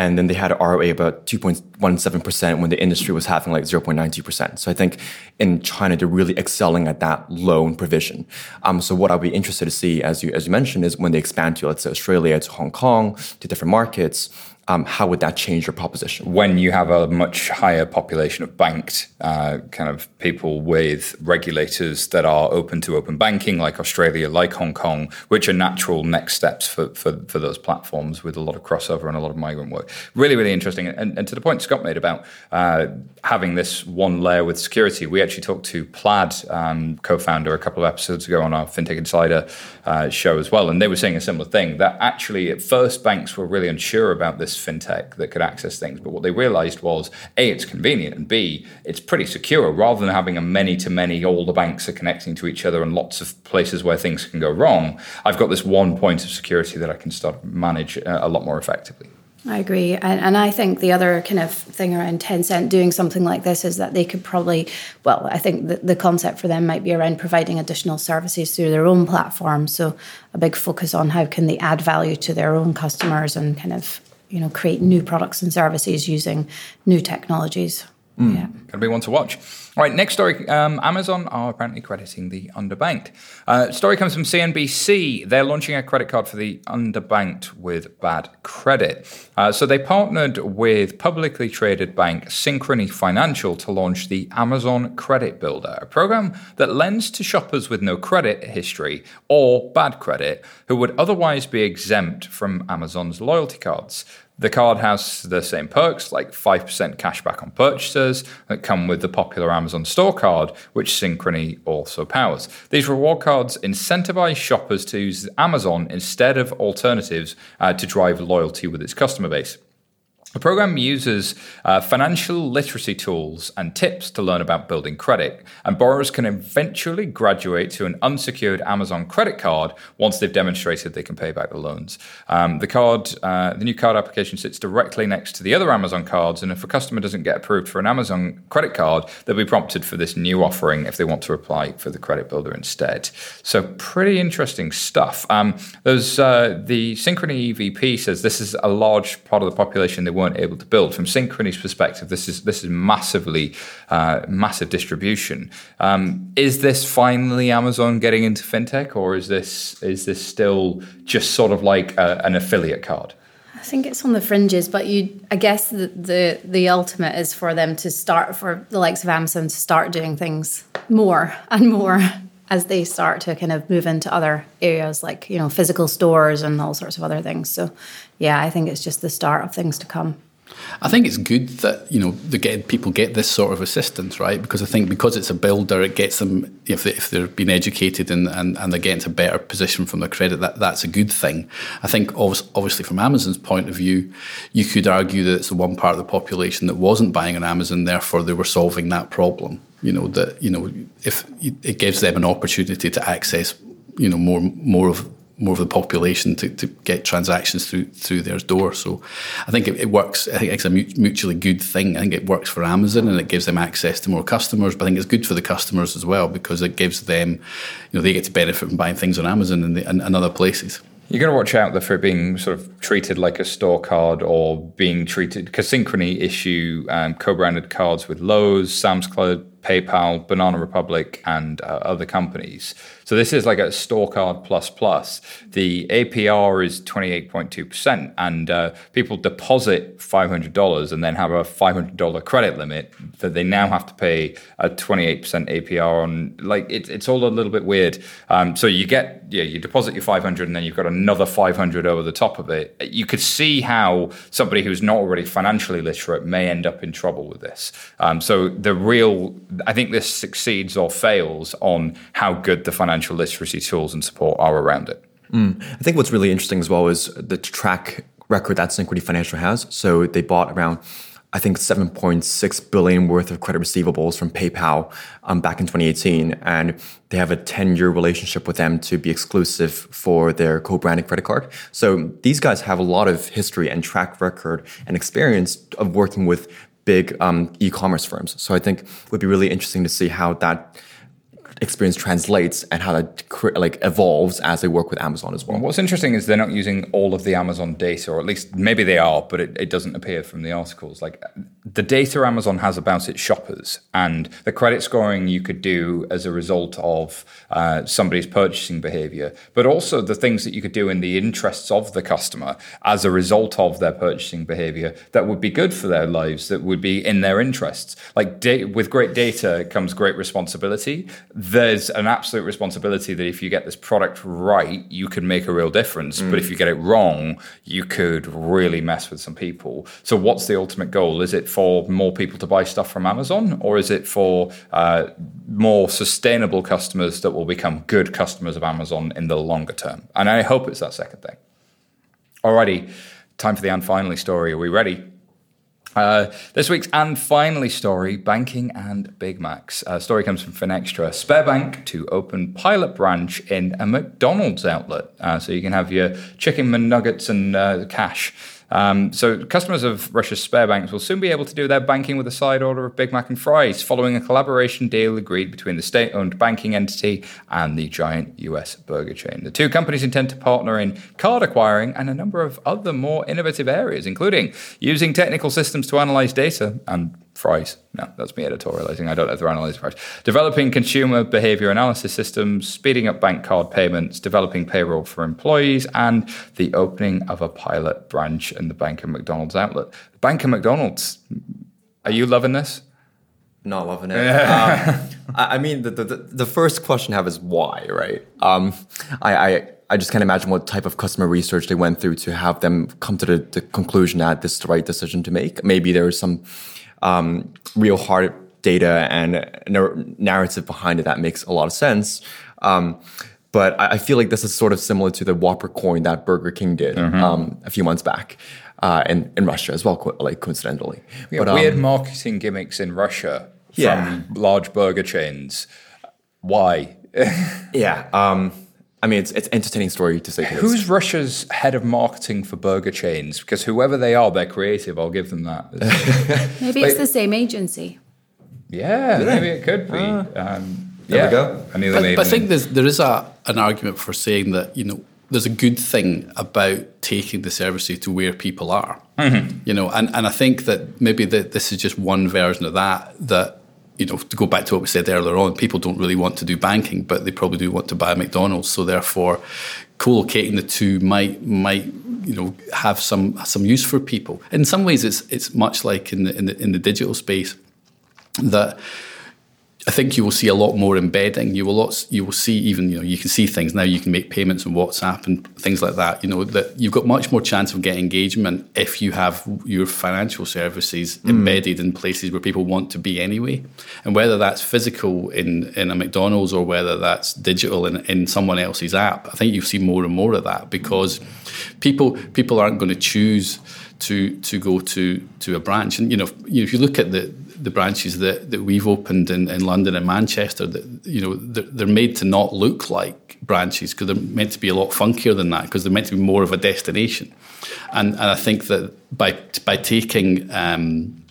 and then they had an ROA about 2.17% when the industry was having like 0.92%. So I think in China, they're really excelling at that loan provision. Um, so what I'll be interested to see, as you, as you mentioned, is when they expand to, let's say, Australia, to Hong Kong, to different markets, um, how would that change your proposition? When you have a much higher population of banked uh, kind of people with regulators that are open to open banking, like Australia, like Hong Kong, which are natural next steps for, for, for those platforms with a lot of crossover and a lot of migrant work. Really, really interesting. And, and to the point Scott made about uh, having this one layer with security, we actually talked to Plaid um, co founder a couple of episodes ago on our FinTech Insider uh, show as well. And they were saying a similar thing that actually at first banks were really unsure about this fintech that could access things. But what they realized was A, it's convenient, and B, it's pretty secure rather than having a many to many, all the banks are connecting to each other and lots of places where things can go wrong. I've got this one point of security that I can start manage uh, a lot more effectively. I agree. And, and, I think the other kind of thing around Tencent doing something like this is that they could probably, well, I think the, the concept for them might be around providing additional services through their own platform. So a big focus on how can they add value to their own customers and kind of you know create new products and services using new technologies. Mm. Yeah. Gonna be one to watch. All right, next story. Um, Amazon are apparently crediting the underbanked. Uh, story comes from CNBC. They're launching a credit card for the underbanked with bad credit. Uh, so they partnered with publicly traded bank Synchrony Financial to launch the Amazon Credit Builder, a program that lends to shoppers with no credit history or bad credit who would otherwise be exempt from Amazon's loyalty cards. The card has the same perks, like 5% cashback on purchases, that come with the popular Amazon Store card, which Synchrony also powers. These reward cards incentivize shoppers to use Amazon instead of alternatives uh, to drive loyalty with its customer base. The program uses uh, financial literacy tools and tips to learn about building credit, and borrowers can eventually graduate to an unsecured Amazon credit card once they've demonstrated they can pay back the loans. Um, the card, uh, the new card application sits directly next to the other Amazon cards, and if a customer doesn't get approved for an Amazon credit card, they'll be prompted for this new offering if they want to apply for the credit builder instead. So, pretty interesting stuff. Um, there's uh, the Synchrony EVP says this is a large part of the population they weren't able to build. From Synchrony's perspective, this is this is massively uh, massive distribution. Um, is this finally Amazon getting into fintech, or is this is this still just sort of like a, an affiliate card? I think it's on the fringes, but you, I guess the, the the ultimate is for them to start for the likes of Amazon to start doing things more and more as they start to kind of move into other areas like you know physical stores and all sorts of other things. So, yeah, I think it's just the start of things to come. I think it's good that you know the get, people get this sort of assistance, right? Because I think because it's a builder, it gets them if, they, if they're being educated and, and, and they get into a better position from their credit. That that's a good thing. I think obviously from Amazon's point of view, you could argue that it's the one part of the population that wasn't buying on Amazon, therefore they were solving that problem. You know that you know if it gives them an opportunity to access you know more more of more of the population to, to get transactions through through their door. So I think it, it, works. I think it's a mutually good thing. I think it works for Amazon and it gives them access to more customers. But I think it's good for the customers as well because it gives them, you know, they get to benefit from buying things on Amazon and, the, and, and other places. You're going to watch out for it being sort of treated like a store card or being treated because Synchrony issue um, co-branded cards with Lowe's, Sam's Club, PayPal, Banana Republic, and uh, other companies. So this is like a store card plus plus. The APR is 28.2%, and uh, people deposit $500 and then have a $500 credit limit that they now have to pay a 28% APR on. Like it, it's all a little bit weird. Um, so you get, yeah, you deposit your 500 and then you've got another 500 over the top of it. You could see how somebody who's not already financially literate may end up in trouble with this. Um, so the real, I think this succeeds or fails on how good the financial literacy tools and support are around it. Mm. I think what's really interesting as well is the track record that Synchrony Financial has. So they bought around, I think, 7.6 billion worth of credit receivables from PayPal um, back in 2018, and they have a 10-year relationship with them to be exclusive for their co-branded credit card. So these guys have a lot of history and track record and experience of working with big um, e-commerce firms. So I think it would be really interesting to see how that experience translates and how that like evolves as they work with Amazon as well. What's interesting is they're not using all of the Amazon data, or at least maybe they are, but it, it doesn't appear from the articles. Like the data Amazon has about its shoppers and the credit scoring you could do as a result of uh, somebody's purchasing behavior, but also the things that you could do in the interests of the customer as a result of their purchasing behavior that would be good for their lives, that would be in their interests. Like da- with great data comes great responsibility there's an absolute responsibility that if you get this product right, you can make a real difference. Mm. But if you get it wrong, you could really mess with some people. So, what's the ultimate goal? Is it for more people to buy stuff from Amazon, or is it for uh, more sustainable customers that will become good customers of Amazon in the longer term? And I hope it's that second thing. Alrighty, time for the and finally story. Are we ready? Uh, this week's and finally story banking and Big Macs. Uh, story comes from Finextra. Sberbank to open pilot branch in a McDonald's outlet. Uh, so you can have your chicken nuggets and uh, cash um, so customers of Russia's Sberbank's will soon be able to do their banking with a side order of Big Mac and fries, following a collaboration deal agreed between the state-owned banking entity and the giant US burger chain. The two companies intend to partner in card acquiring and a number of other more innovative areas, including using technical systems to analyze data and fries. No, that's me editorializing. I don't to analyze fries. Developing consumer behavior analysis systems, speeding up bank card payments, developing payroll for employees, and the opening of a pilot branch in the Bank of McDonald's outlet. Bank of McDonald's, are you loving this? Not loving it. um, I mean, the, the, the first question I have is why, right? Um, I, I I just can't imagine what type of customer research they went through to have them come to the, the conclusion that this is the right decision to make. Maybe there was some um, real hard data and narrative behind it that makes a lot of sense. Um, but I, feel like this is sort of similar to the Whopper coin that Burger King did mm-hmm. um, a few months back. Uh, in, in Russia as well, like coincidentally. Yeah, but, weird um, marketing gimmicks in Russia from yeah. large burger chains. Why? yeah. Um, I mean, it's it's entertaining story to say. Who's Russia's head of marketing for burger chains? Because whoever they are, they're creative. I'll give them that. maybe it's the same agency. Yeah, maybe it could be. Uh, um, there yeah. we go. I, but, but I think there's, there is a, an argument for saying that you know there's a good thing about taking the services to where people are. You know, and, and I think that maybe that this is just one version of that that you know, to go back to what we said earlier on, people don't really want to do banking, but they probably do want to buy McDonald's. So therefore, co-locating the two might might you know have some some use for people. In some ways, it's it's much like in the in the, in the digital space that I think you will see a lot more embedding. You will lots, you will see even you know you can see things now. You can make payments on WhatsApp and things like that. You know that you've got much more chance of getting engagement if you have your financial services mm. embedded in places where people want to be anyway. And whether that's physical in in a McDonald's or whether that's digital in, in someone else's app, I think you see more and more of that because people people aren't going to choose to to go to to a branch. And you know, if you look at the the branches that, that we've opened in, in London and Manchester, that you know they're, they're made to not look like branches because they're meant to be a lot funkier than that because they're meant to be more of a destination. And, and I think that by by taking um,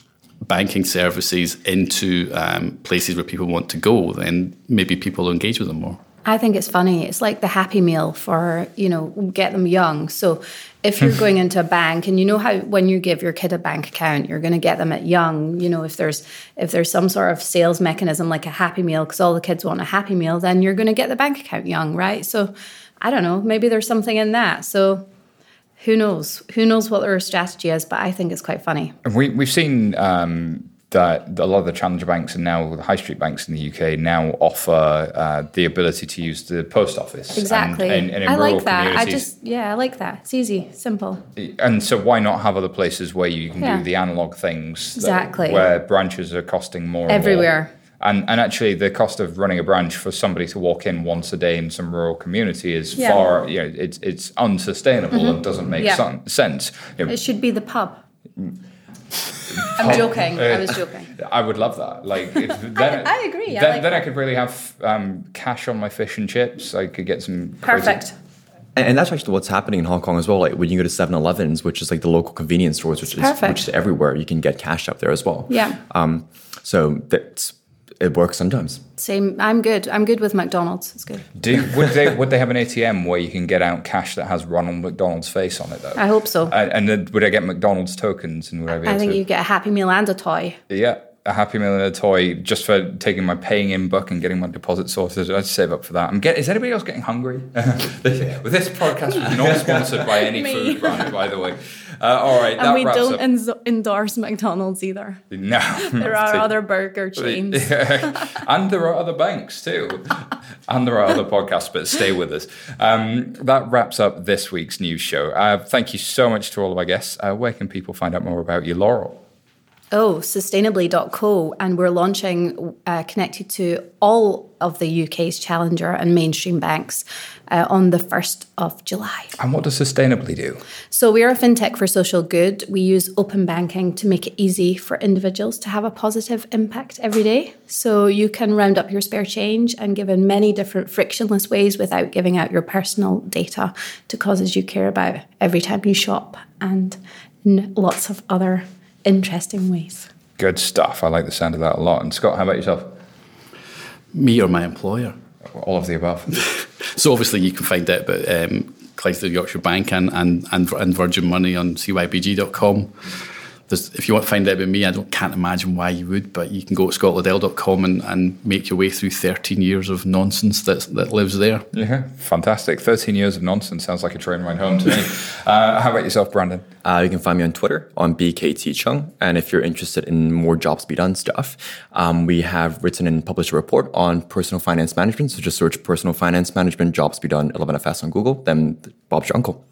banking services into um, places where people want to go, then maybe people will engage with them more. I think it's funny. It's like the happy meal for, you know, get them young. So if you're going into a bank and you know how when you give your kid a bank account, you're going to get them at young, you know, if there's if there's some sort of sales mechanism like a happy meal because all the kids want a happy meal, then you're going to get the bank account young, right? So I don't know, maybe there's something in that. So who knows? Who knows what their strategy is, but I think it's quite funny. We we've seen um that a lot of the challenger banks and now the high street banks in the UK now offer uh, the ability to use the post office. Exactly. And, and, and I like that. I just yeah, I like that. It's easy, simple. And so why not have other places where you can yeah. do the analog things? Exactly. That, where branches are costing more everywhere. More. And, and actually, the cost of running a branch for somebody to walk in once a day in some rural community is yeah. far, you know, it's, it's unsustainable mm-hmm. and doesn't make yeah. sense. You know, it should be the pub. I'm joking. I was joking. I would love that. Like, if, then I, I, agree. Then, I like then I could really have um, cash on my fish and chips. I could get some perfect. Crazy- and that's actually what's happening in Hong Kong as well. Like when you go to 7-Elevens, which is like the local convenience stores, which is Perfect. which is everywhere, you can get cash up there as well. Yeah. Um, so that's it works sometimes. Same. I'm good. I'm good with McDonald's. It's good. Do would they would they have an ATM where you can get out cash that has Ronald McDonald's face on it though? I hope so. And, and then would I get McDonald's tokens and would I be? I think to, you get a Happy Meal and a toy. Yeah, a Happy Meal and a toy just for taking my paying in book and getting my deposit sorted. I'd save up for that. I'm getting. is anybody else getting hungry? With this podcast not sponsored by any food brand, by the way. Uh, all right, and we don't endorse McDonald's either. No, there are other burger chains, and there are other banks too, and there are other podcasts. But stay with us. Um, that wraps up this week's news show. Uh, thank you so much to all of our guests. Uh, where can people find out more about you, Loral? Oh, sustainably.co. And we're launching uh, connected to all of the UK's challenger and mainstream banks uh, on the 1st of July. And what does Sustainably do? So, we're a fintech for social good. We use open banking to make it easy for individuals to have a positive impact every day. So, you can round up your spare change and give in many different frictionless ways without giving out your personal data to causes you care about every time you shop and lots of other interesting ways. Good stuff. I like the sound of that a lot. And Scott, how about yourself? Me or my employer? All of the above. so obviously you can find out about um, Clydesdale Yorkshire Bank and, and, and, and Virgin Money on cybg.com. There's, if you want to find out about me, I don't can't imagine why you would, but you can go to scottliddell.com and, and make your way through 13 years of nonsense that, that lives there. Yeah, fantastic. 13 years of nonsense sounds like a train ride home to me. uh, how about yourself, Brandon? Uh, you can find me on Twitter on BKT Chung. And if you're interested in more jobs be done stuff, um, we have written and published a report on personal finance management. So just search personal finance management jobs be done 11FS on Google. Then Bob's your uncle.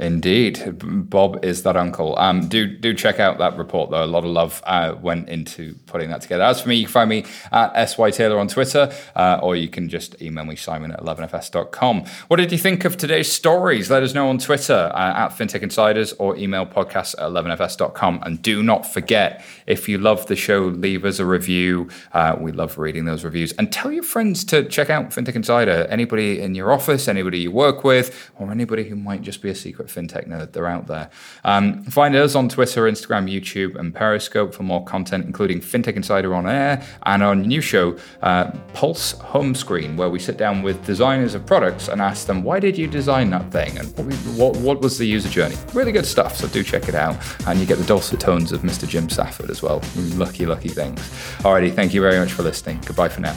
Indeed, Bob is that uncle. Um, do do check out that report though. A lot of love uh, went into putting that together. As for me, you can find me at sy taylor on Twitter, uh, or you can just email me simon at 11fs.com. What did you think of today's stories? Let us know on Twitter uh, at FinTech Insiders or email podcast at 11fs.com. And do not forget, if you love the show, leave us a review. Uh, we love reading those reviews, and tell your friends to check out FinTech Insider. Anybody in your office, anybody you work with, or anybody who might just be a secret fintech nerd. They're out there. Um, find us on Twitter, Instagram, YouTube, and Periscope for more content, including Fintech Insider on Air and our new show, uh, Pulse Home Screen, where we sit down with designers of products and ask them, why did you design that thing? And what, what was the user journey? Really good stuff, so do check it out. And you get the dulcet tones of Mr. Jim Safford as well. Lucky, lucky things. Alrighty, thank you very much for listening. Goodbye for now.